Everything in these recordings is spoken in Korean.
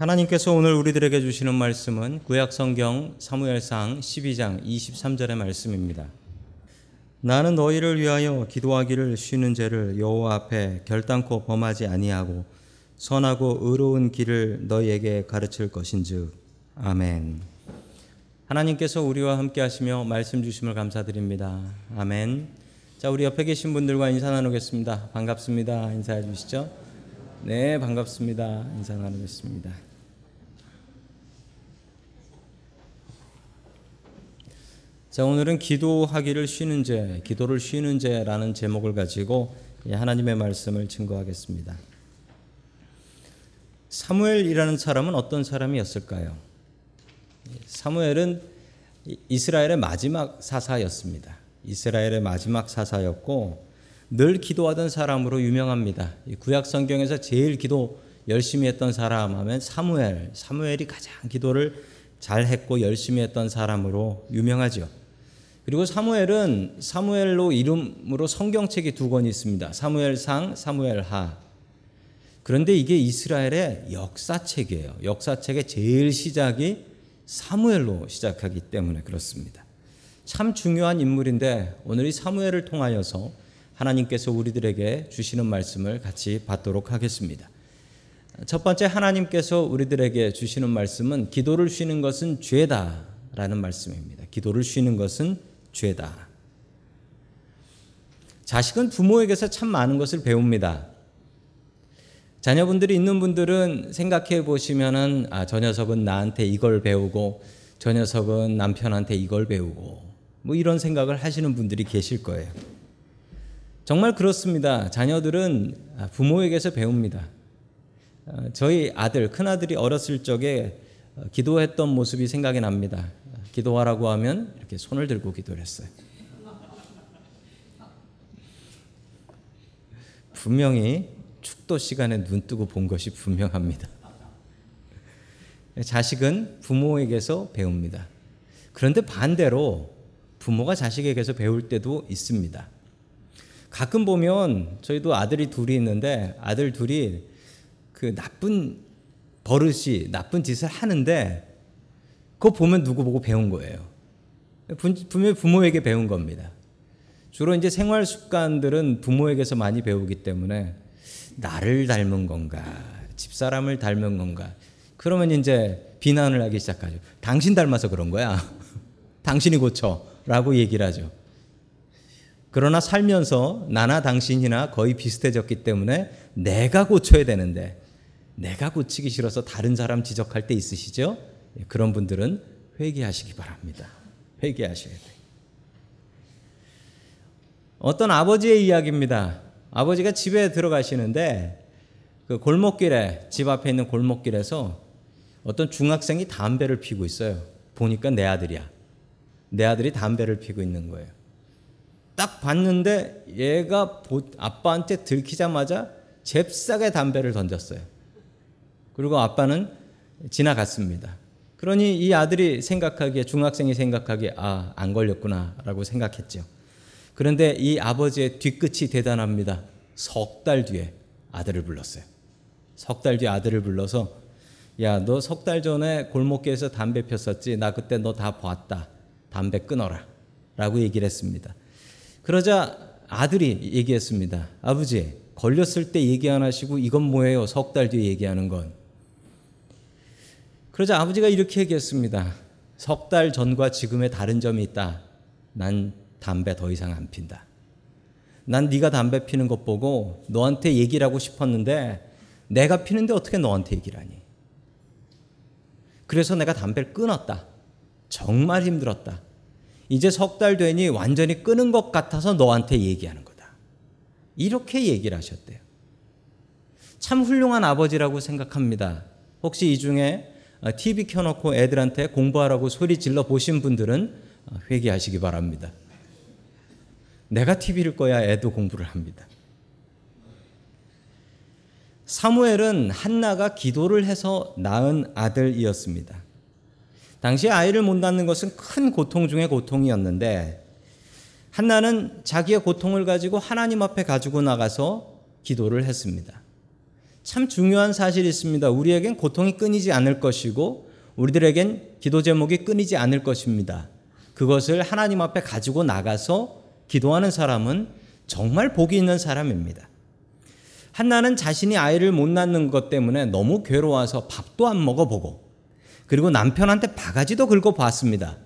하나님께서 오늘 우리들에게 주시는 말씀은 구약 성경 사무엘상 12장 23절의 말씀입니다. 나는 너희를 위하여 기도하기를 쉬는 죄를 여호와 앞에 결단코 범하지 아니하고 선하고 의로운 길을 너희에게 가르칠 것인즉 아멘. 하나님께서 우리와 함께 하시며 말씀 주심을 감사드립니다. 아멘. 자, 우리 옆에 계신 분들과 인사 나누겠습니다. 반갑습니다. 인사해 주시죠. 네, 반갑습니다. 인사 나누겠습니다. 자, 오늘은 기도하기를 쉬는 죄, 기도를 쉬는 죄라는 제목을 가지고 하나님의 말씀을 증거하겠습니다. 사무엘이라는 사람은 어떤 사람이었을까요? 사무엘은 이스라엘의 마지막 사사였습니다. 이스라엘의 마지막 사사였고 늘 기도하던 사람으로 유명합니다. 구약 성경에서 제일 기도 열심히 했던 사람 하면 사무엘. 사무엘이 가장 기도를 잘 했고 열심히 했던 사람으로 유명하죠. 그리고 사무엘은 사무엘로 이름으로 성경책이 두 권 있습니다. 사무엘상, 사무엘하. 그런데 이게 이스라엘의 역사책이에요. 역사책의 제일 시작이 사무엘로 시작하기 때문에 그렇습니다. 참 중요한 인물인데 오늘 이 사무엘을 통하여서 하나님께서 우리들에게 주시는 말씀을 같이 받도록 하겠습니다. 첫 번째 하나님께서 우리들에게 주시는 말씀은 기도를 쉬는 것은 죄다라는 말씀입니다. 기도를 쉬는 것은 죄다. 자식은 부모에게서 참 많은 것을 배웁니다. 자녀분들이 있는 분들은 생각해 보시면은 아, 저 녀석은 나한테 이걸 배우고 저 녀석은 남편한테 이걸 배우고 뭐 이런 생각을 하시는 분들이 계실 거예요. 정말 그렇습니다. 자녀들은 아, 부모에게서 배웁니다. 아, 저희 아들, 큰아들이 어렸을 적에 어, 기도했던 모습이 생각이 납니다. 기도하라고 하면 이렇게 손을 들고 기도를 했어요. 분명히 축도 시간에 눈 뜨고 본 것이 분명합니다. 자식은 부모에게서 배웁니다. 그런데 반대로 부모가 자식에게서 배울 때도 있습니다. 가끔 보면 저희도 아들이 둘이 있는데 아들 둘이 그 나쁜 버릇이 나쁜 짓을 하는데 그거 보면 누구 보고 배운 거예요. 분명히 부모에게 배운 겁니다. 주로 이제 생활 습관들은 부모에게서 많이 배우기 때문에 나를 닮은 건가, 집사람을 닮은 건가. 그러면 이제 비난을 하기 시작하죠. 당신 닮아서 그런 거야. 당신이 고쳐. 라고 얘기를 하죠. 그러나 살면서 나나 당신이나 거의 비슷해졌기 때문에 내가 고쳐야 되는데 내가 고치기 싫어서 다른 사람 지적할 때 있으시죠? 예, 그런 분들은 회개하시기 바랍니다. 회개하셔야 돼요. 어떤 아버지의 이야기입니다. 아버지가 집에 들어가시는데 그 골목길에 집 앞에 있는 골목길에서 어떤 중학생이 담배를 피고 있어요. 보니까 내 아들이야. 내 아들이 담배를 피고 있는 거예요. 딱 봤는데 얘가 아빠한테 들키자마자 잽싸게 담배를 던졌어요. 그리고 아빠는 지나갔습니다. 그러니 이 아들이 생각하기에 중학생이 생각하기에 아, 안 걸렸구나라고 생각했죠. 그런데 이 아버지의 뒤끝이 대단합니다. 석 달 뒤에 아들을 불렀어요. 석 달 뒤에 아들을 불러서 야, 너 석 달 전에 골목길에서 담배 폈었지? 나 그때 너 다 봤다. 담배 끊어라. 라고 얘기를 했습니다. 그러자 아들이 얘기했습니다. 아버지, 걸렸을 때 얘기 안 하시고 이건 뭐예요? 석 달 뒤에 얘기하는 건. 그러자 아버지가 이렇게 얘기했습니다. 석 달 전과 지금의 다른 점이 있다. 난 담배 더 이상 안 핀다. 난 네가 담배 피는 것 보고 너한테 얘기를 하고 싶었는데 내가 피는데 어떻게 너한테 얘기를 하니? 그래서 내가 담배를 끊었다. 정말 힘들었다. 이제 석 달 되니 완전히 끊은 것 같아서 너한테 얘기하는 거다. 이렇게 얘기를 하셨대요. 참 훌륭한 아버지라고 생각합니다. 혹시 이 중에 TV 어, 켜놓고 애들한테 공부하라고 소리 질러 보신 분들은 어, 회개하시기 바랍니다. 내가 TV를 꺼야 애도 공부를 합니다. 사무엘은 한나가 기도를 해서 낳은 아들이었습니다. 당시 아이를 못 낳는 것은 큰 고통 중의 고통이었는데 한나는 자기의 고통을 가지고 하나님 앞에 가지고 나가서 기도를 했습니다. 참 중요한 사실이 있습니다. 우리에겐 고통이 끊이지 않을 것이고 우리들에겐 기도 제목이 끊이지 않을 것입니다. 그것을 하나님 앞에 가지고 나가서 기도하는 사람은 정말 복이 있는 사람입니다. 한나는 자신이 아이를 못 낳는 것 때문에 너무 괴로워서 밥도 안 먹어보고 그리고 남편한테 바가지도 긁어 봤습니다.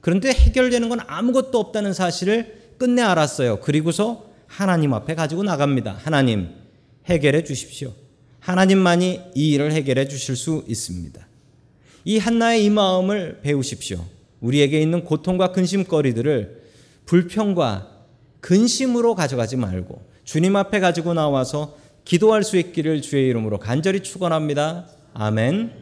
그런데 해결되는 건 아무것도 없다는 사실을 끝내 알았어요. 그리고서 하나님 앞에 가지고 나갑니다. 하나님, 해결해 주십시오. 하나님만이 이 일을 해결해 주실 수 있습니다. 이 한나의 이 마음을 배우십시오. 우리에게 있는 고통과 근심거리들을 불평과 근심으로 가져가지 말고 주님 앞에 가지고 나와서 기도할 수 있기를 주의 이름으로 간절히 축원합니다. 아멘.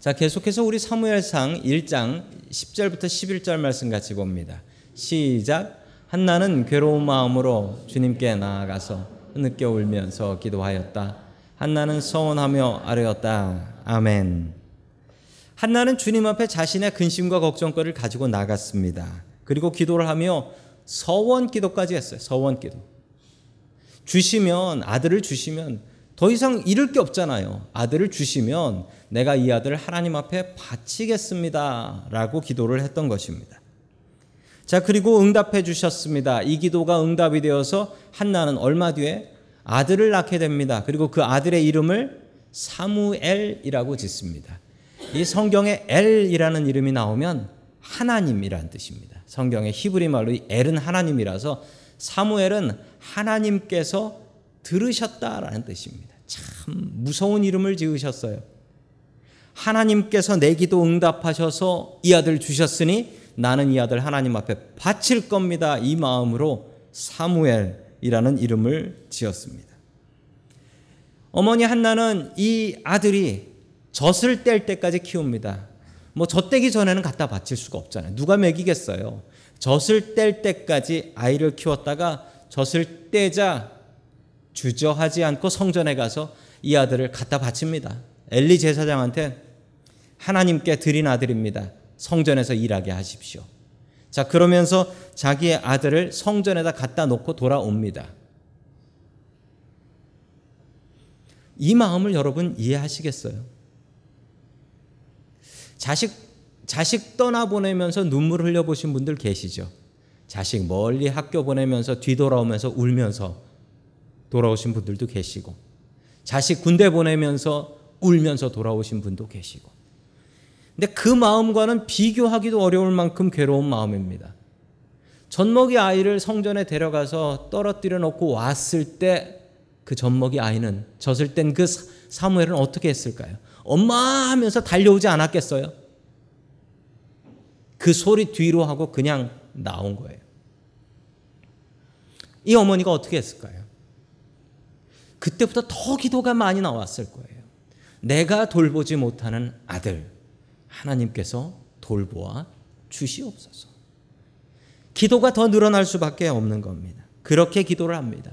자, 계속해서 우리 사무엘상 1장 10절부터 11절 말씀 같이 봅니다. 시작. 한나는 괴로운 마음으로 주님께 나아가서 늦게 울면서 기도하였다. 한나는 서원하며 아뢰었다. 아멘. 한나는 주님 앞에 자신의 근심과 걱정거리를 가지고 나갔습니다. 그리고 기도를 하며 서원 기도까지 했어요. 서원 기도. 주시면 아들을 주시면 더 이상 잃을 게 없잖아요. 아들을 주시면 내가 이 아들을 하나님 앞에 바치겠습니다라고 기도를 했던 것입니다. 자, 그리고 응답해 주셨습니다. 이 기도가 응답이 되어서 한나는 얼마 뒤에 아들을 낳게 됩니다. 그리고 그 아들의 이름을 사무엘이라고 짓습니다. 이 성경에 엘이라는 이름이 나오면 하나님이라는 뜻입니다. 성경의 히브리 말로 이 엘은 하나님이라서 사무엘은 하나님께서 들으셨다라는 뜻입니다. 참 무서운 이름을 지으셨어요. 하나님께서 내 기도 응답하셔서 이 아들 주셨으니 나는 이 아들 하나님 앞에 바칠 겁니다. 이 마음으로 사무엘이라는 이름을 지었습니다. 어머니 한나는 이 아들이 젖을 뗄 때까지 키웁니다. 뭐 젖대기 전에는 갖다 바칠 수가 없잖아요. 누가 먹이겠어요. 젖을 뗄 때까지 아이를 키웠다가 젖을 떼자 주저하지 않고 성전에 가서 이 아들을 갖다 바칩니다. 엘리 제사장한테 하나님께 드린 아들입니다. 성전에서 일하게 하십시오. 자, 그러면서 자기의 아들을 성전에다 갖다 놓고 돌아옵니다. 이 마음을 여러분 이해하시겠어요? 자식, 자식 떠나보내면서 눈물 흘려보신 분들 계시죠? 자식 멀리 학교 보내면서 뒤돌아오면서 울면서 돌아오신 분들도 계시고, 자식 군대 보내면서 울면서 돌아오신 분도 계시고, 근데 그 마음과는 비교하기도 어려울 만큼 괴로운 마음입니다. 젖먹이 아이를 성전에 데려가서 떨어뜨려 놓고 왔을 때 그 젖먹이 아이는 젖을 땐 그 사무엘은 어떻게 했을까요? 엄마 하면서 달려오지 않았겠어요? 그 소리 뒤로 하고 그냥 나온 거예요. 이 어머니가 어떻게 했을까요? 그때부터 더 기도가 많이 나왔을 거예요. 내가 돌보지 못하는 아들. 하나님께서 돌보아 주시옵소서. 기도가 더 늘어날 수밖에 없는 겁니다. 그렇게 기도를 합니다.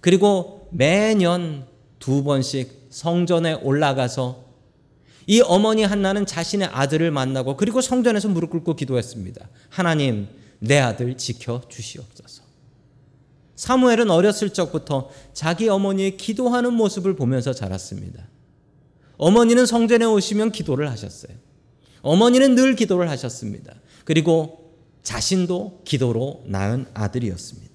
그리고 매년 두 번씩 성전에 올라가서 이 어머니 한나는 자신의 아들을 만나고 그리고 성전에서 무릎 꿇고 기도했습니다. 하나님, 내 아들 지켜 주시옵소서. 사무엘은 어렸을 적부터 자기 어머니의 기도하는 모습을 보면서 자랐습니다. 어머니는 성전에 오시면 기도를 하셨어요. 어머니는 늘 기도를 하셨습니다. 그리고 자신도 기도로 낳은 아들이었습니다.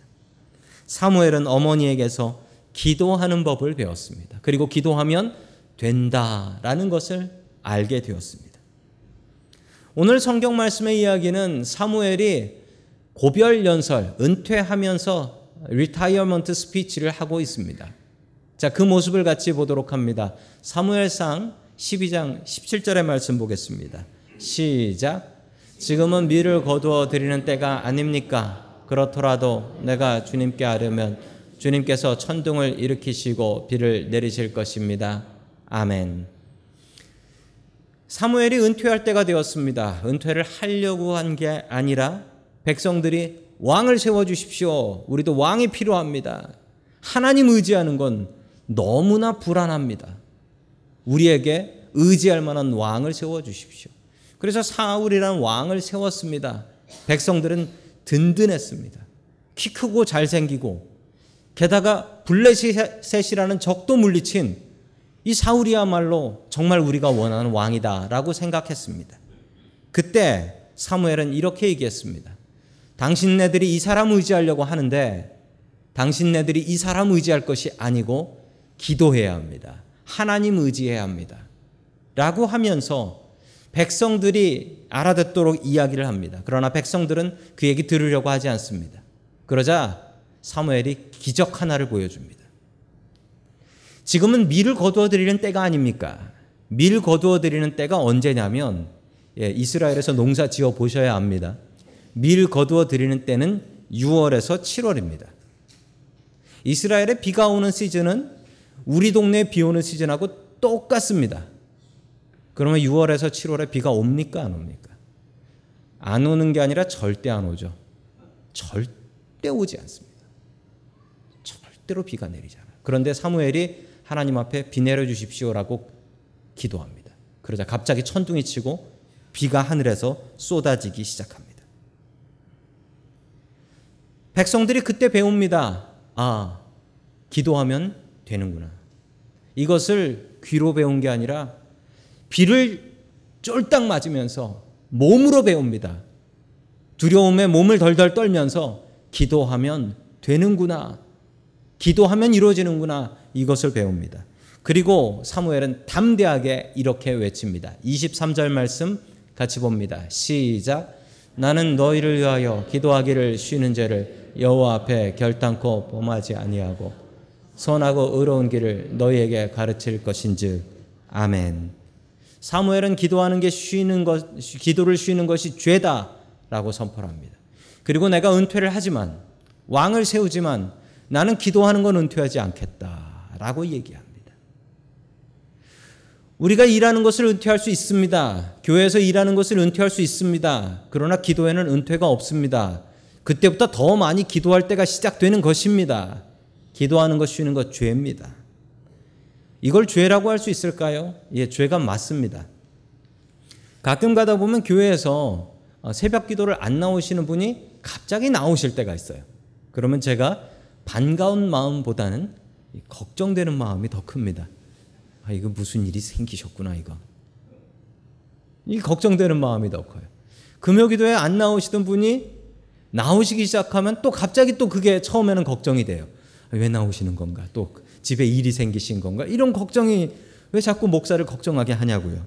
사무엘은 어머니에게서 기도하는 법을 배웠습니다. 그리고 기도하면 된다라는 것을 알게 되었습니다. 오늘 성경 말씀의 이야기는 사무엘이 고별 연설, 은퇴하면서 retirement speech를 하고 있습니다. 자, 그 모습을 같이 보도록 합니다. 사무엘상 12장 17절의 말씀 보겠습니다. 시작. 지금은 밀을 거두어 드리는 때가 아닙니까? 그렇더라도 내가 주님께 아뢰면 주님께서 천둥을 일으키시고 비를 내리실 것입니다. 아멘. 사무엘이 은퇴할 때가 되었습니다. 은퇴를 하려고 한 게 아니라 백성들이 왕을 세워 주십시오. 우리도 왕이 필요합니다. 하나님 의지하는 건 너무나 불안합니다. 우리에게 의지할 만한 왕을 세워 주십시오. 그래서 사울이라는 왕을 세웠습니다. 백성들은 든든했습니다. 키 크고 잘생기고 게다가 블레셋이라는 적도 물리친 이 사울이야말로 정말 우리가 원하는 왕이다라고 생각했습니다. 그때 사무엘은 이렇게 얘기했습니다. 당신네들이 이 사람 의지하려고 하는데 당신네들이 이 사람 의지할 것이 아니고 기도해야 합니다. 하나님 의지해야 합니다. 라고 하면서 백성들이 알아듣도록 이야기를 합니다. 그러나 백성들은 그 얘기 들으려고 하지 않습니다. 그러자 사무엘이 기적 하나를 보여줍니다. 지금은 밀을 거두어 드리는 때가 아닙니까? 밀 거두어 드리는 때가 언제냐면 예, 이스라엘에서 농사 지어 보셔야 합니다. 밀 거두어 드리는 때는 6월에서 7월입니다. 이스라엘에 비가 오는 시즌은 우리 동네에 비 오는 시즌하고 똑같습니다. 그러면 6월에서 7월에 비가 옵니까 안 옵니까? 안 오는 게 아니라 절대 안 오죠. 절대 오지 않습니다. 절대로 비가 내리잖아요. 그런데 사무엘이 하나님 앞에 비 내려 주십시오라고 기도합니다. 그러자 갑자기 천둥이 치고 비가 하늘에서 쏟아지기 시작합니다. 백성들이 그때 배웁니다. 아, 기도하면 되는구나. 이것을 귀로 배운 게 아니라 비를 쫄딱 맞으면서 몸으로 배웁니다. 두려움에 몸을 덜덜 떨면서 기도하면 되는구나. 기도하면 이루어지는구나. 이것을 배웁니다. 그리고 사무엘은 담대하게 이렇게 외칩니다. 23절 말씀 같이 봅니다. 시작. 나는 너희를 위하여 기도하기를 쉬는 죄를 여호와 앞에 결단코 범하지 아니하고 선하고 의로운 길을 너희에게 가르칠 것인즉 아멘. 사무엘은 기도하는 게 쉬는 것 기도를 쉬는 것이 죄다라고 선포합니다. 그리고 내가 은퇴를 하지만 왕을 세우지만 나는 기도하는 건 은퇴하지 않겠다라고 얘기합니다. 우리가 일하는 것을 은퇴할 수 있습니다. 교회에서 일하는 것을 은퇴할 수 있습니다. 그러나 기도에는 은퇴가 없습니다. 그때부터 더 많이 기도할 때가 시작되는 것입니다. 기도하는 것 쉬는 것 죄입니다. 이걸 죄라고 할 수 있을까요? 예, 죄가 맞습니다. 가끔 가다 보면 교회에서 새벽 기도를 안 나오시는 분이 갑자기 나오실 때가 있어요. 그러면 제가 반가운 마음보다는 걱정되는 마음이 더 큽니다. 아, 이거 무슨 일이 생기셨구나, 이거. 이 걱정되는 마음이 더 커요. 금요 기도에 안 나오시던 분이 나오시기 시작하면 또 갑자기 또 그게 처음에는 걱정이 돼요. 왜 나오시는 건가? 또 집에 일이 생기신 건가? 이런 걱정이 왜 자꾸 목사를 걱정하게 하냐고요.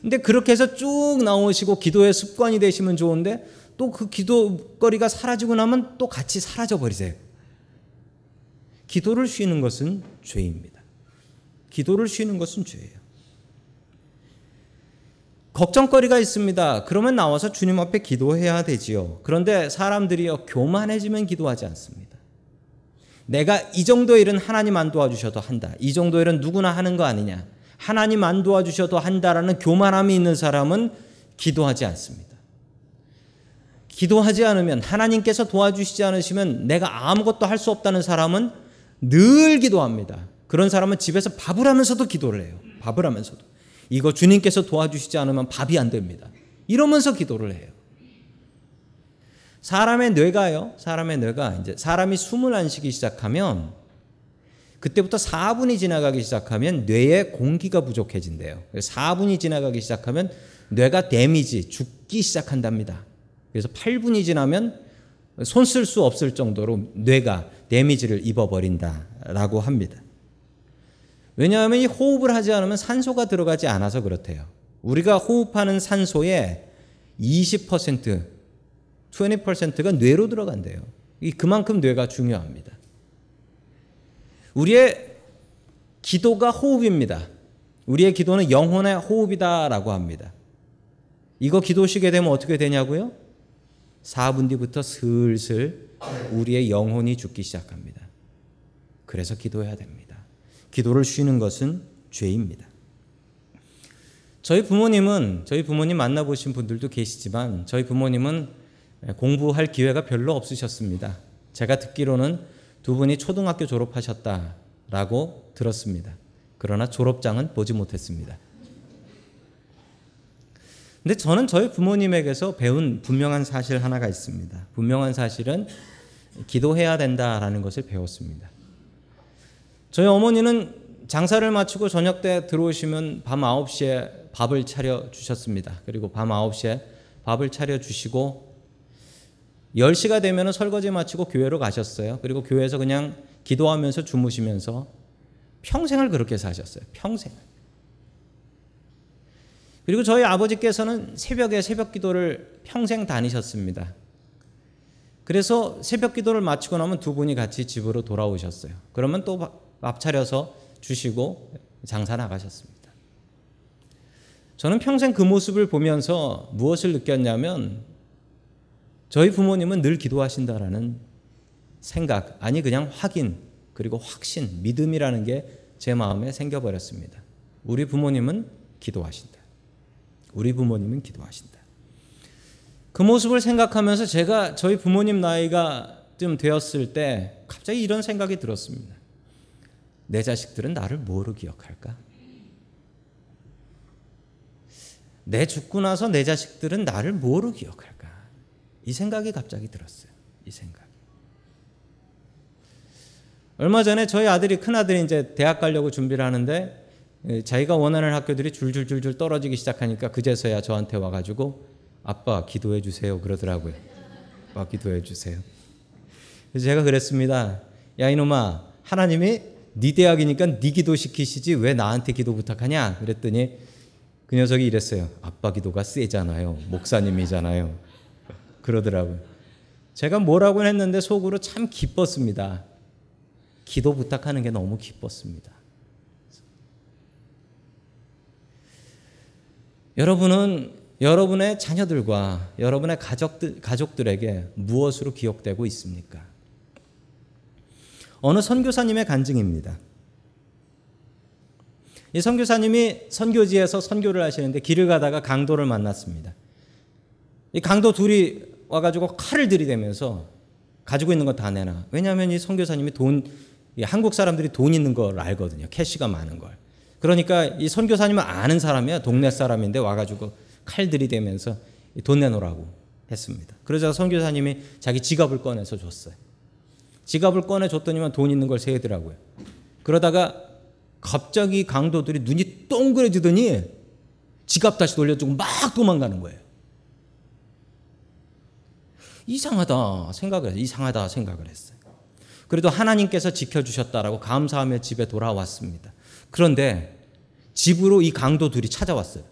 근데 그렇게 해서 쭉 나오시고 기도의 습관이 되시면 좋은데 또 그 기도거리가 사라지고 나면 또 같이 사라져 버리세요. 기도를 쉬는 것은 죄입니다. 기도를 쉬는 것은 죄예요. 걱정거리가 있습니다. 그러면 나와서 주님 앞에 기도해야 되지요. 그런데 사람들이요, 교만해지면 기도하지 않습니다. 내가 이 정도 일은 하나님 안 도와주셔도 한다. 이 정도 일은 누구나 하는 거 아니냐. 하나님 안 도와주셔도 한다라는 교만함이 있는 사람은 기도하지 않습니다. 기도하지 않으면 하나님께서 도와주시지 않으시면 내가 아무것도 할 수 없다는 사람은 늘 기도합니다. 그런 사람은 집에서 밥을 하면서도 기도를 해요. 밥을 하면서도. 이거 주님께서 도와주시지 않으면 밥이 안 됩니다. 이러면서 기도를 해요. 사람의 뇌가요. 사람의 뇌가 이제 사람이 숨을 안 쉬기 시작하면 그때부터 4분이 지나가기 시작하면 뇌에 공기가 부족해진대요. 4분이 지나가기 시작하면 뇌가 데미지, 죽기 시작한답니다. 그래서 8분이 지나면 손 쓸 수 없을 정도로 뇌가 데미지를 입어버린다라고 합니다. 왜냐하면 이 호흡을 하지 않으면 산소가 들어가지 않아서 그렇대요. 우리가 호흡하는 산소의 20%, 20%가 뇌로 들어간대요. 그만큼 뇌가 중요합니다. 우리의 기도가 호흡입니다. 우리의 기도는 영혼의 호흡이다라고 합니다. 이거 기도 쉬게 되면 어떻게 되냐고요? 4분 뒤부터 슬슬 우리의 영혼이 죽기 시작합니다. 그래서 기도해야 됩니다. 기도를 쉬는 것은 죄입니다. 저희 부모님은 저희 부모님 만나보신 분들도 계시지만 저희 부모님은 공부할 기회가 별로 없으셨습니다. 제가 듣기로는 두 분이 초등학교 졸업하셨다라고 들었습니다. 그러나 졸업장은 보지 못했습니다. 근데 저는 저희 부모님에게서 배운 분명한 사실 하나가 있습니다. 분명한 사실은 기도해야 된다라는 것을 배웠습니다. 저희 어머니는 장사를 마치고 저녁 때 들어오시면 밤 9시에 밥을 차려 주셨습니다. 그리고 밤 9시에 밥을 차려 주시고 10시가 되면 설거지 마치고 교회로 가셨어요. 그리고 교회에서 그냥 기도하면서 주무시면서 평생을 그렇게 사셨어요. 평생. 그리고 저희 아버지께서는 새벽에 새벽 기도를 평생 다니셨습니다. 그래서 새벽 기도를 마치고 나면 두 분이 같이 집으로 돌아오셨어요. 그러면 또 밥 차려서 주시고 장사 나가셨습니다. 저는 평생 그 모습을 보면서 무엇을 느꼈냐면 저희 부모님은 늘 기도하신다라는 생각, 아니 그냥 확인, 그리고 확신, 믿음이라는 게 제 마음에 생겨버렸습니다. 우리 부모님은 기도하신다. 우리 부모님은 기도하신다. 그 모습을 생각하면서 제가 저희 부모님 나이가 좀 되었을 때 갑자기 이런 생각이 들었습니다. 내 자식들은 나를 뭐로 기억할까? 내 죽고 나서 내 자식들은 나를 뭐로 기억할까? 이 생각이 갑자기 들었어요. 이 생각. 얼마 전에 저희 아들이 큰 아들이 이제 대학 가려고 준비를 하는데 자기가 원하는 학교들이 줄줄줄줄 떨어지기 시작하니까 그제서야 저한테 와가지고 아빠 기도해 주세요 그러더라고요. 아빠 기도해 주세요. 그래서 제가 그랬습니다. 야 이놈아 하나님이 네 대학이니까 네 기도 시키시지 왜 나한테 기도 부탁하냐? 그랬더니 그 녀석이 이랬어요. 아빠 기도가 세잖아요. 목사님이잖아요. 그러더라고요. 제가 뭐라고 했는데 속으로 참 기뻤습니다. 기도 부탁하는 게 너무 기뻤습니다. 여러분은 여러분의 자녀들과 여러분의 가족들, 가족들에게 무엇으로 기억되고 있습니까? 어느 선교사님의 간증입니다. 이 선교사님이 선교지에서 선교를 하시는데 길을 가다가 강도를 만났습니다. 이 강도 둘이 와가지고 칼을 들이대면서 가지고 있는 거 다 내놔. 왜냐하면 이 선교사님이 돈, 한국 사람들이 돈 있는 걸 알거든요. 캐시가 많은 걸. 그러니까 이 선교사님은 아는 사람이야. 동네 사람인데 와가지고 칼 들이대면서 돈 내놓으라고 했습니다. 그러자 선교사님이 자기 지갑을 꺼내서 줬어요. 지갑을 꺼내 줬더니만 돈 있는 걸 세더라고요. 그러다가 갑자기 강도들이 눈이 동그래지더니 지갑 다시 돌려주고 막 도망가는 거예요. 이상하다 생각을 했어요. 이상하다 생각을 했어요. 그래도 하나님께서 지켜주셨다라고 감사하며 집에 돌아왔습니다. 그런데 집으로 이 강도 둘이 찾아왔어요.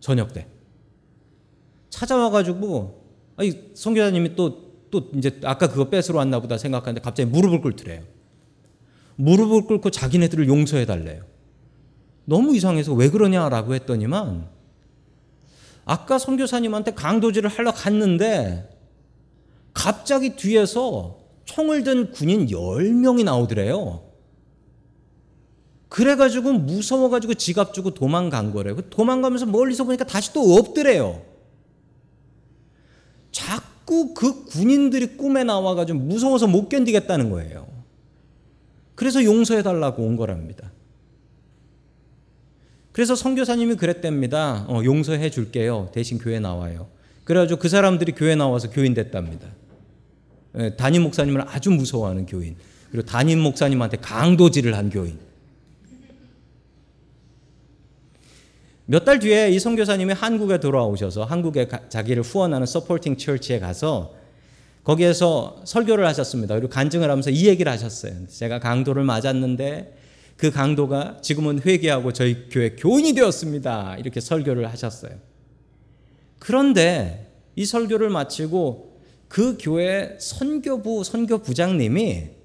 저녁 때. 찾아와가지고, 아니, 성교사님이 또, 또 이제 아까 그거 뺏으러 왔나 보다 생각하는데 갑자기 무릎을 꿇더래요. 무릎을 꿇고 자기네들을 용서해 달래요. 너무 이상해서 왜 그러냐라고 했더니만 아까 선교사님한테 강도질을 하러 갔는데 갑자기 뒤에서 총을 든 군인 10명이 나오더래요. 그래가지고 무서워가지고 지갑 주고 도망간 거래요. 그 도망가면서 멀리서 보니까 다시 또 없더래요. 자꾸 그 군인들이 꿈에 나와가지고 무서워서 못 견디겠다는 거예요. 그래서 용서해달라고 온 거랍니다. 그래서 선교사님이 그랬답니다. 어, 용서해 줄게요. 대신 교회 나와요. 그래가지고 그 사람들이 교회 나와서 교인 됐답니다. 예, 담임 목사님을 아주 무서워하는 교인. 그리고 담임 목사님한테 강도질을 한 교인. 몇 달 뒤에 이 선교사님이 한국에 돌아오셔서 한국에 자기를 후원하는 서포팅 처치에 가서 거기에서 설교를 하셨습니다. 그리고 간증을 하면서 이 얘기를 하셨어요. 제가 강도를 맞았는데 그 강도가 지금은 회개하고 저희 교회 교인이 되었습니다. 이렇게 설교를 하셨어요. 그런데 이 설교를 마치고 그 교회 선교부 선교부장님이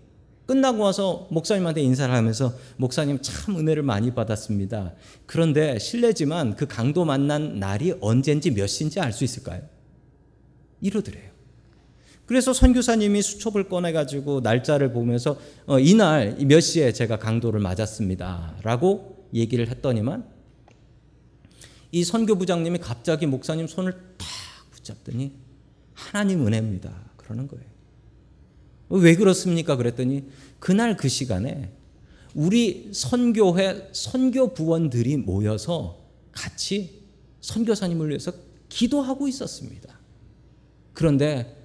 끝나고 와서 목사님한테 인사를 하면서 목사님 참 은혜를 많이 받았습니다. 그런데 실례지만 그 강도 만난 날이 언젠지 몇 시인지 알 수 있을까요? 이러더래요. 그래서 선교사님이 수첩을 꺼내가지고 날짜를 보면서 어, 이날 몇 시에 제가 강도를 맞았습니다. 라고 얘기를 했더니만 이 선교부장님이 갑자기 목사님 손을 탁 붙잡더니 하나님 은혜입니다. 그러는 거예요. 왜 그렇습니까? 그랬더니 그날 그 시간에 우리 선교회 선교 부원들이 모여서 같이 선교사님을 위해서 기도하고 있었습니다. 그런데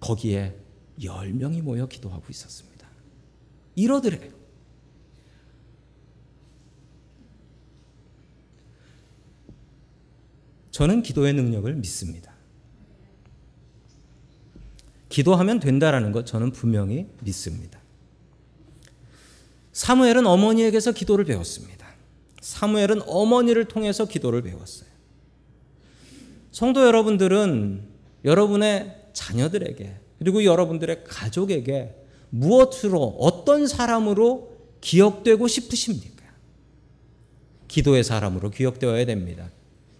거기에 열 명이 모여 기도하고 있었습니다. 이러더래요. 저는 기도의 능력을 믿습니다. 기도하면 된다라는 것 저는 분명히 믿습니다. 사무엘은 어머니에게서 기도를 배웠습니다. 사무엘은 어머니를 통해서 기도를 배웠어요. 성도 여러분들은 여러분의 자녀들에게 그리고 여러분들의 가족에게 무엇으로 어떤 사람으로 기억되고 싶으십니까? 기도의 사람으로 기억되어야 됩니다.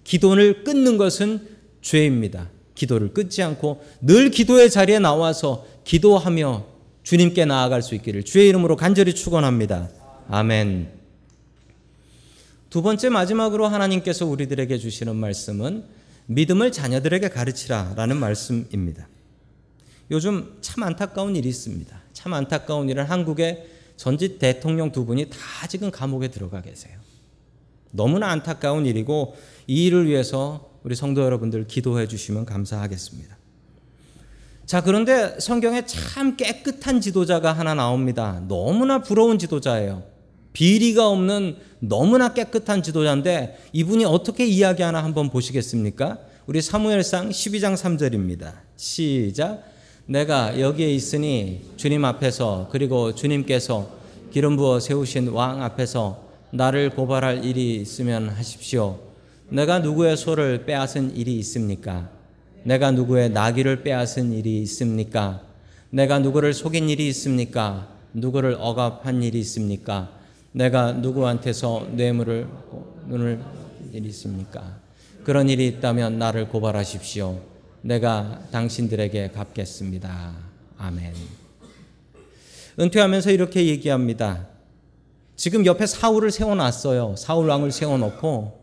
기도를 끊는 것은 죄입니다. 기도를 끊지 않고 늘 기도의 자리에 나와서 기도하며 주님께 나아갈 수 있기를 주의 이름으로 간절히 축원합니다. 아멘. 두 번째 마지막으로 하나님께서 우리들에게 주시는 말씀은 믿음을 자녀들에게 가르치라라는 말씀입니다. 요즘 참 안타까운 일이 있습니다. 참 안타까운 일은 한국의 전직 대통령 두 분이 다 지금 감옥에 들어가 계세요. 너무나 안타까운 일이고 이 일을 위해서 우리 성도 여러분들 기도해 주시면 감사하겠습니다. 자, 그런데 성경에 참 깨끗한 지도자가 하나 나옵니다. 너무나 부러운 지도자예요. 비리가 없는 너무나 깨끗한 지도자인데 이분이 어떻게 이야기하나 한번 보시겠습니까? 우리 사무엘상 12장 3절입니다. 시작. 내가 여기에 있으니 주님 앞에서 그리고 주님께서 기름 부어 세우신 왕 앞에서 나를 고발할 일이 있으면 하십시오. 내가 누구의 소를 빼앗은 일이 있습니까? 내가 누구의 나귀를 빼앗은 일이 있습니까? 내가 누구를 속인 일이 있습니까? 누구를 억압한 일이 있습니까? 내가 누구한테서 뇌물을 눈을 일이 있습니까? 그런 일이 있다면 나를 고발하십시오. 내가 당신들에게 갚겠습니다. 아멘. 은퇴하면서 이렇게 얘기합니다. 지금 옆에 사울을 세워놨어요. 사울 왕을 세워놓고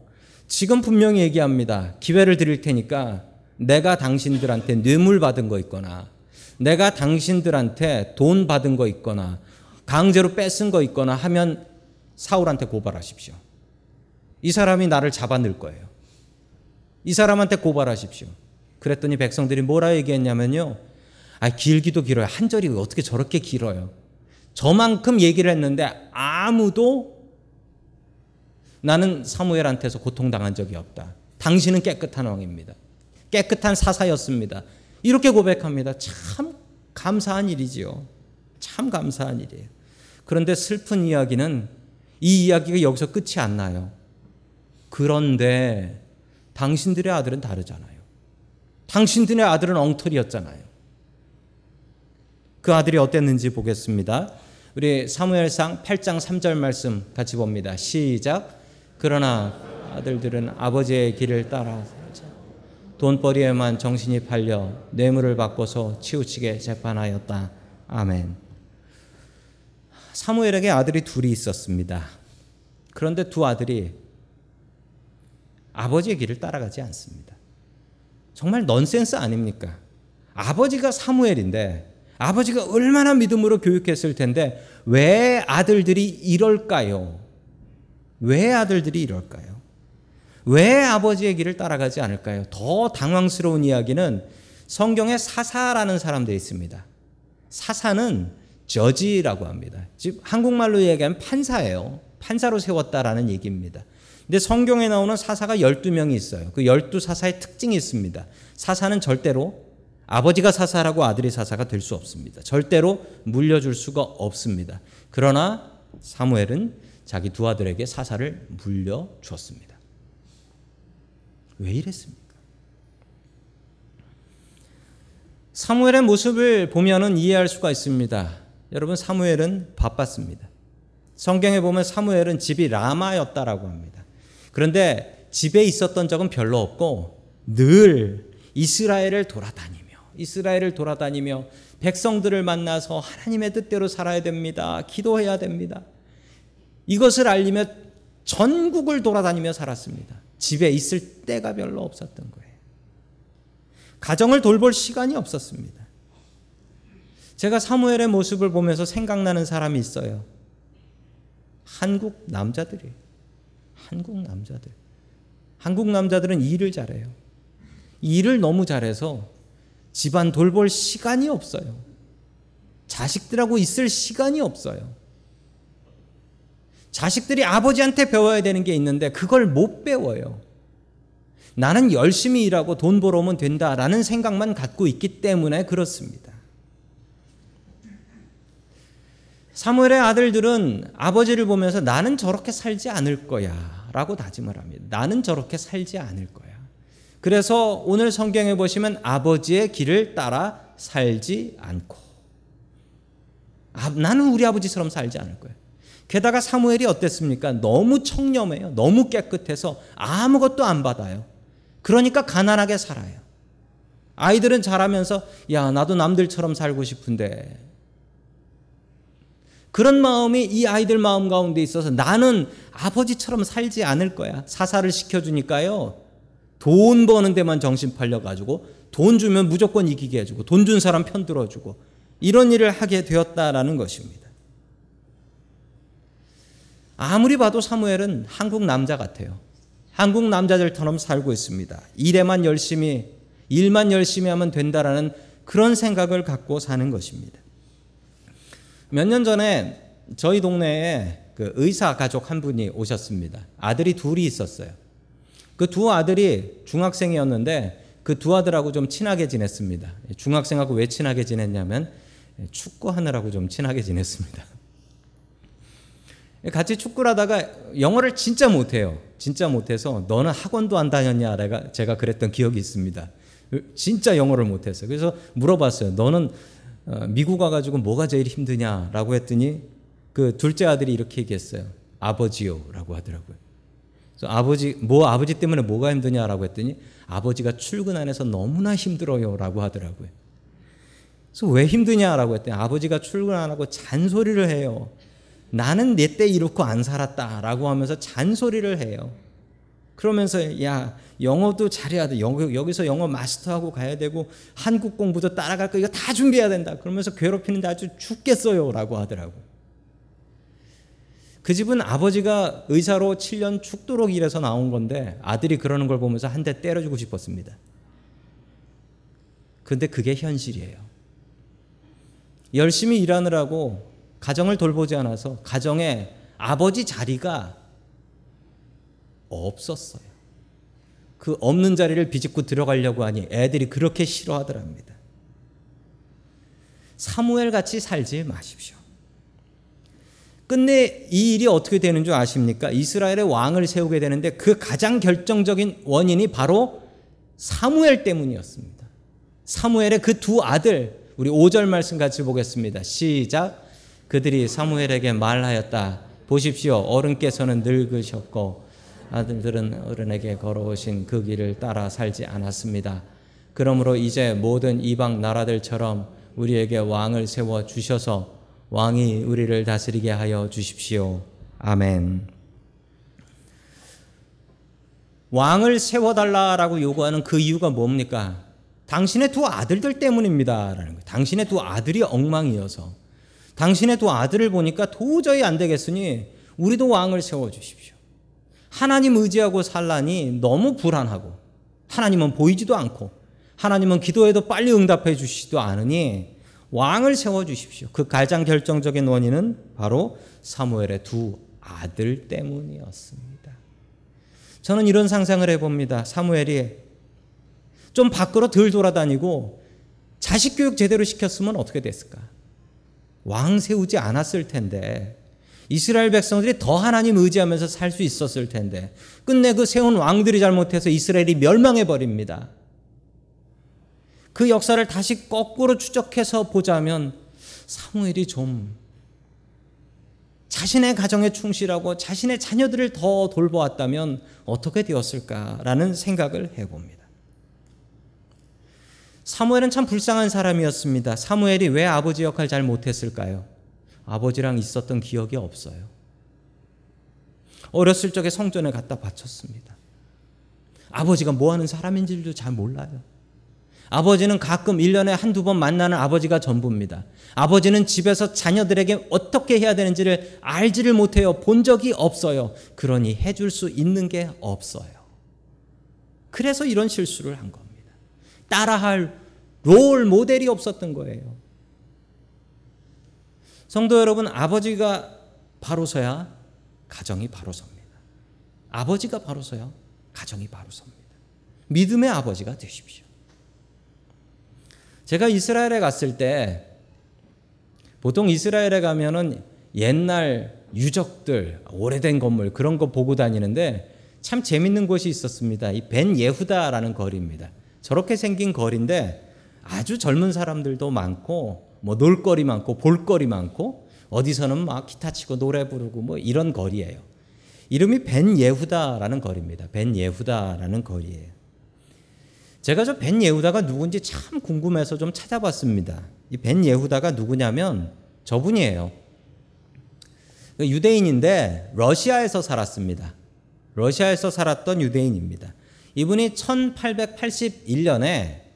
지금 분명히 얘기합니다. 기회를 드릴 테니까 내가 당신들한테 뇌물 받은 거 있거나 내가 당신들한테 돈 받은 거 있거나 강제로 뺏은 거 있거나 하면 사울한테 고발하십시오. 이 사람이 나를 잡아넣을 거예요. 이 사람한테 고발하십시오. 그랬더니 백성들이 뭐라 얘기했냐면요. 아, 길기도 길어요. 한 절이 어떻게 저렇게 길어요. 저만큼 얘기를 했는데 아무도 나는 사무엘한테서 고통당한 적이 없다. 당신은 깨끗한 왕입니다. 깨끗한 사사였습니다. 이렇게 고백합니다. 참 감사한 일이지요. 참 감사한 일이에요. 그런데 슬픈 이야기는 이 이야기가 여기서 끝이 안 나요. 그런데 당신들의 아들은 다르잖아요. 당신들의 아들은 엉터리였잖아요. 그 아들이 어땠는지 보겠습니다. 우리 사무엘상 8장 3절 말씀 같이 봅니다. 시작. 그러나 아들들은 아버지의 길을 따라 돈벌이에만 정신이 팔려 뇌물을 받고서 치우치게 재판하였다. 아멘. 사무엘에게 아들이 둘이 있었습니다. 그런데 두 아들이 아버지의 길을 따라가지 않습니다. 정말 넌센스 아닙니까? 아버지가 사무엘인데 아버지가 얼마나 믿음으로 교육했을 텐데 왜 아들들이 이럴까요? 왜 아들들이 이럴까요? 왜 아버지의 길을 따라가지 않을까요? 더 당황스러운 이야기는 성경에 사사라는 사람들이 있습니다. 사사는 저지라고 합니다. 즉 한국말로 얘기하면 판사예요. 판사로 세웠다라는 얘기입니다. 근데 성경에 나오는 사사가 12명이 있어요. 그 12사사의 특징이 있습니다. 사사는 절대로 아버지가 사사라고 아들이 사사가 될 수 없습니다. 절대로 물려줄 수가 없습니다. 그러나 사무엘은 자기 두 아들에게 사사를 물려 주었습니다. 왜 이랬습니까? 사무엘의 모습을 보면은 이해할 수가 있습니다. 여러분 사무엘은 바빴습니다. 성경에 보면 사무엘은 집이 라마였다라고 합니다. 그런데 집에 있었던 적은 별로 없고 늘 이스라엘을 돌아다니며 이스라엘을 돌아다니며 백성들을 만나서 하나님의 뜻대로 살아야 됩니다. 기도해야 됩니다. 이것을 알리며 전국을 돌아다니며 살았습니다. 집에 있을 때가 별로 없었던 거예요. 가정을 돌볼 시간이 없었습니다. 제가 사무엘의 모습을 보면서 생각나는 사람이 있어요. 한국 남자들이에요. 한국 남자들. 한국 남자들은 일을 잘해요. 일을 너무 잘해서 집안 돌볼 시간이 없어요. 자식들하고 있을 시간이 없어요. 자식들이 아버지한테 배워야 되는 게 있는데 그걸 못 배워요. 나는 열심히 일하고 돈 벌어오면 된다라는 생각만 갖고 있기 때문에 그렇습니다. 사무엘의 아들들은 아버지를 보면서 나는 저렇게 살지 않을 거야 라고 다짐을 합니다. 나는 저렇게 살지 않을 거야. 그래서 오늘 성경에 보시면 아버지의 길을 따라 살지 않고 아, 나는 우리 아버지처럼 살지 않을 거야. 게다가 사무엘이 어땠습니까? 너무 청렴해요. 너무 깨끗해서 아무것도 안 받아요. 그러니까 가난하게 살아요. 아이들은 자라면서 야 나도 남들처럼 살고 싶은데 그런 마음이 이 아이들 마음 가운데 있어서 나는 아버지처럼 살지 않을 거야. 사사를 시켜주니까요. 돈 버는 데만 정신 팔려가지고 돈 주면 무조건 이기게 해주고 돈 준 사람 편 들어주고 이런 일을 하게 되었다라는 것입니다. 아무리 봐도 사무엘은 한국 남자 같아요. 한국 남자들처럼 살고 있습니다. 일에만 열심히, 일만 열심히 하면 된다라는 그런 생각을 갖고 사는 것입니다. 몇 년 전에 저희 동네에 그 의사 가족 한 분이 오셨습니다. 아들이 둘이 있었어요. 그 두 아들이 중학생이었는데 그 두 아들하고 좀 친하게 지냈습니다. 중학생하고 왜 친하게 지냈냐면 축구하느라고 좀 친하게 지냈습니다. 같이 축구를 하다가 영어를 진짜 못해요. 진짜 못해서 너는 학원도 안 다녔냐? 내가 제가 그랬던 기억이 있습니다. 진짜 영어를 못했어요. 그래서 물어봤어요. 너는 어, 미국 와가지고 뭐가 제일 힘드냐라고 했더니 그 둘째 아들이 이렇게 얘기했어요. 아버지요라고 하더라고요. 그래서 아버지 뭐 아버지 때문에 뭐가 힘드냐라고 했더니 아버지가 출근 안 해서 너무나 힘들어요라고 하더라고요. 그래서 왜 힘드냐라고 했더니 아버지가 출근 안 하고 잔소리를 해요. 나는 내 때 이렇고 안 살았다라고 하면서 잔소리를 해요. 그러면서 야 영어도 잘해야 돼. 영어, 여기서 영어 마스터하고 가야 되고 한국 공부도 따라갈 거 이거 다 준비해야 된다. 그러면서 괴롭히는데 아주 죽겠어요라고 하더라고. 그 집은 아버지가 의사로 7년 죽도록 일해서 나온 건데 아들이 그러는 걸 보면서 한 대 때려주고 싶었습니다. 근데 그게 현실이에요. 열심히 일하느라고 가정을 돌보지 않아서 가정에 아버지 자리가 없었어요. 그 없는 자리를 비집고 들어가려고 하니 애들이 그렇게 싫어하더랍니다. 사무엘 같이 살지 마십시오. 끝내 이 일이 어떻게 되는 줄 아십니까? 이스라엘의 왕을 세우게 되는데 그 가장 결정적인 원인이 바로 사무엘 때문이었습니다. 사무엘의 그 두 아들, 우리 5절 말씀 같이 보겠습니다. 시작. 그들이 사무엘에게 말하였다. 보십시오. 어른께서는 늙으셨고 아들들은 어른에게 걸어오신 그 길을 따라 살지 않았습니다. 그러므로 이제 모든 이방 나라들처럼 우리에게 왕을 세워 주셔서 왕이 우리를 다스리게 하여 주십시오. 아멘. 왕을 세워달라라고 요구하는 그 이유가 뭡니까? 당신의 두 아들들 때문입니다라는 거예요. 당신의 두 아들이 엉망이어서 당신의 두 아들을 보니까 도저히 안 되겠으니 우리도 왕을 세워 주십시오. 하나님 의지하고 살라니 너무 불안하고 하나님은 보이지도 않고 하나님은 기도해도 빨리 응답해 주시지도 않으니 왕을 세워 주십시오. 그 가장 결정적인 원인은 바로 사무엘의 두 아들 때문이었습니다. 저는 이런 상상을 해봅니다. 사무엘이 좀 밖으로 덜 돌아다니고 자식 교육 제대로 시켰으면 어떻게 됐을까? 왕 세우지 않았을 텐데 이스라엘 백성들이 더 하나님 의지하면서 살 수 있었을 텐데 끝내 그 세운 왕들이 잘못해서 이스라엘이 멸망해 버립니다. 그 역사를 다시 거꾸로 추적해서 보자면 사무엘이 좀 자신의 가정에 충실하고 자신의 자녀들을 더 돌보았다면 어떻게 되었을까라는 생각을 해봅니다. 사무엘은 참 불쌍한 사람이었습니다. 사무엘이 왜 아버지 역할 잘 못했을까요? 아버지랑 있었던 기억이 없어요. 어렸을 적에 성전에 갖다 바쳤습니다. 아버지가 뭐 하는 사람인지도 잘 몰라요. 아버지는 가끔 1년에 한두 번 만나는 아버지가 전부입니다. 아버지는 집에서 자녀들에게 어떻게 해야 되는지를 알지를 못해요. 본 적이 없어요. 그러니 해줄 수 있는 게 없어요. 그래서 이런 실수를 한 겁니다. 따라할 롤 모델이 없었던 거예요. 성도 여러분, 아버지가 바로 서야 가정이 바로 섭니다. 아버지가 바로 서야 가정이 바로 섭니다. 믿음의 아버지가 되십시오. 제가 이스라엘에 갔을 때 보통 이스라엘에 가면은 옛날 유적들, 오래된 건물 그런 거 보고 다니는데 참 재밌는 곳이 있었습니다. 이 벤 예후다라는 거리입니다. 저렇게 생긴 거리인데 아주 젊은 사람들도 많고 뭐 놀거리 많고 볼거리 많고 어디서는 막 기타 치고 노래 부르고 뭐 이런 거리예요. 이름이 벤 예후다라는 거리입니다. 벤 예후다라는 거리예요. 제가 저 벤 예후다가 누군지 참 궁금해서 좀 찾아봤습니다. 이 벤 예후다가 누구냐면 저분이에요. 그 유대인인데 러시아에서 살았습니다. 러시아에서 살았던 유대인입니다. 이분이 1881년에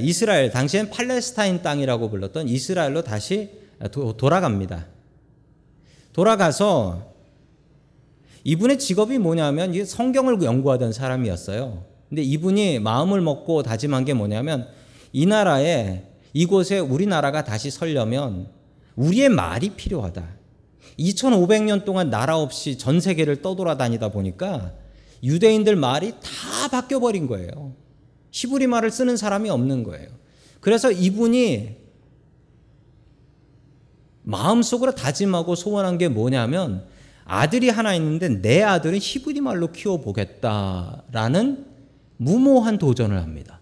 이스라엘 당시엔 팔레스타인 땅이라고 불렀던 이스라엘로 다시 돌아갑니다. 돌아가서 이분의 직업이 뭐냐면 성경을 연구하던 사람이었어요. 근데 이분이 마음을 먹고 다짐한 게 뭐냐면 이 나라에 이곳에 우리나라가 다시 설려면 우리의 말이 필요하다. 2500년 동안 나라 없이 전 세계를 떠돌아다니다 보니까 유대인들 말이 다 바뀌어 버린 거예요. 히브리 말을 쓰는 사람이 없는 거예요. 그래서 이분이 마음속으로 다짐하고 소원한 게 뭐냐면 아들이 하나 있는데 내 아들은 히브리 말로 키워 보겠다라는 무모한 도전을 합니다.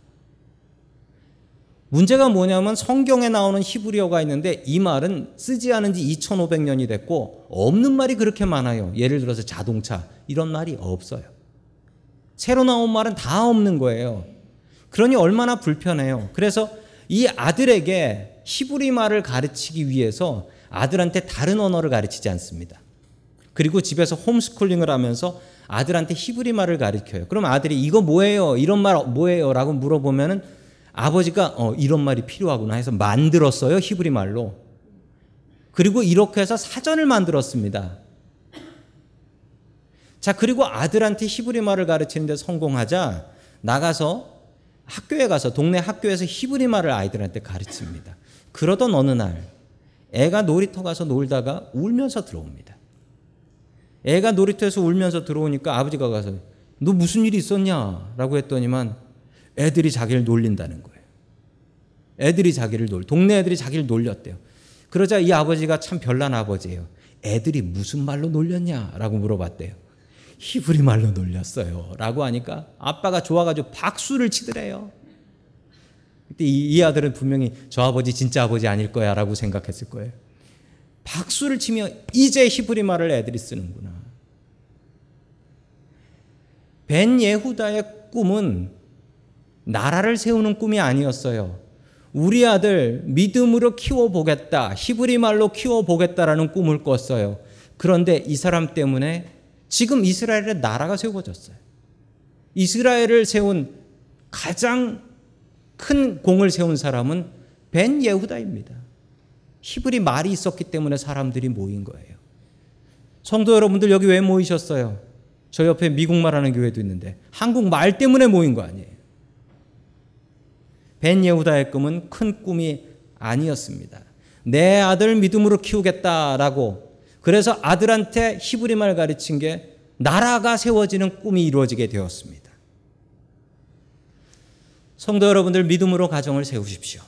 문제가 뭐냐면 성경에 나오는 히브리어가 있는데 이 말은 쓰지 않은 지 2500년이 됐고 없는 말이 그렇게 많아요. 예를 들어서 자동차 이런 말이 없어요. 새로 나온 말은 다 없는 거예요. 그러니 얼마나 불편해요. 그래서 이 아들에게 히브리 말을 가르치기 위해서 아들한테 다른 언어를 가르치지 않습니다. 그리고 집에서 홈스쿨링을 하면서 아들한테 히브리 말을 가르쳐요. 그럼 아들이 이거 뭐예요? 이런 말 뭐예요? 라고 물어보면은 아버지가 어, 이런 말이 필요하구나 해서 만들었어요. 히브리 말로. 그리고 이렇게 해서 사전을 만들었습니다. 자, 그리고 아들한테 히브리 말을 가르치는데 성공하자 나가서 학교에 가서 동네 학교에서 히브리 말을 아이들한테 가르칩니다. 그러던 어느 날 애가 놀이터 가서 놀다가 울면서 들어옵니다. 애가 놀이터에서 울면서 들어오니까 아버지가 가서 너 무슨 일이 있었냐? 라고 했더니만 애들이 자기를 놀린다는 거예요. 애들이 자기를 놀, 동네 애들이 자기를 놀렸대요. 그러자 이 아버지가 참 별난 아버지예요. 애들이 무슨 말로 놀렸냐? 라고 물어봤대요. 히브리 말로 놀렸어요. 라고 하니까 아빠가 좋아가지고 박수를 치더래요. 그때 이, 이 아들은 분명히 저 아버지 진짜 아버지 아닐 거야 라고 생각했을 거예요. 박수를 치며 이제 히브리 말을 애들이 쓰는구나. 벤 예후다의 꿈은 나라를 세우는 꿈이 아니었어요. 우리 아들 믿음으로 키워보겠다. 히브리 말로 키워보겠다라는 꿈을 꿨어요. 그런데 이 사람 때문에 지금 이스라엘의 나라가 세워졌어요. 이스라엘을 세운 가장 큰 공을 세운 사람은 벤 예후다입니다. 히브리 말이 있었기 때문에 사람들이 모인 거예요. 성도 여러분들 여기 왜 모이셨어요? 저 옆에 미국 말하는 교회도 있는데 한국 말 때문에 모인 거 아니에요. 벤 예후다의 꿈은 큰 꿈이 아니었습니다. 내 아들 믿음으로 키우겠다라고 그래서 아들한테 히브리 말 가르친 게 나라가 세워지는 꿈이 이루어지게 되었습니다. 성도 여러분들 믿음으로 가정을 세우십시오.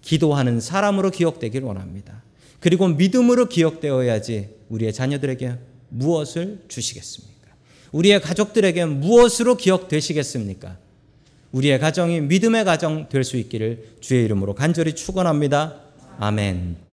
기도하는 사람으로 기억되길 원합니다. 그리고 믿음으로 기억되어야지 우리의 자녀들에게 무엇을 주시겠습니까? 우리의 가족들에게 무엇으로 기억되시겠습니까? 우리의 가정이 믿음의 가정 될 수 있기를 주의 이름으로 간절히 축원합니다. 아멘.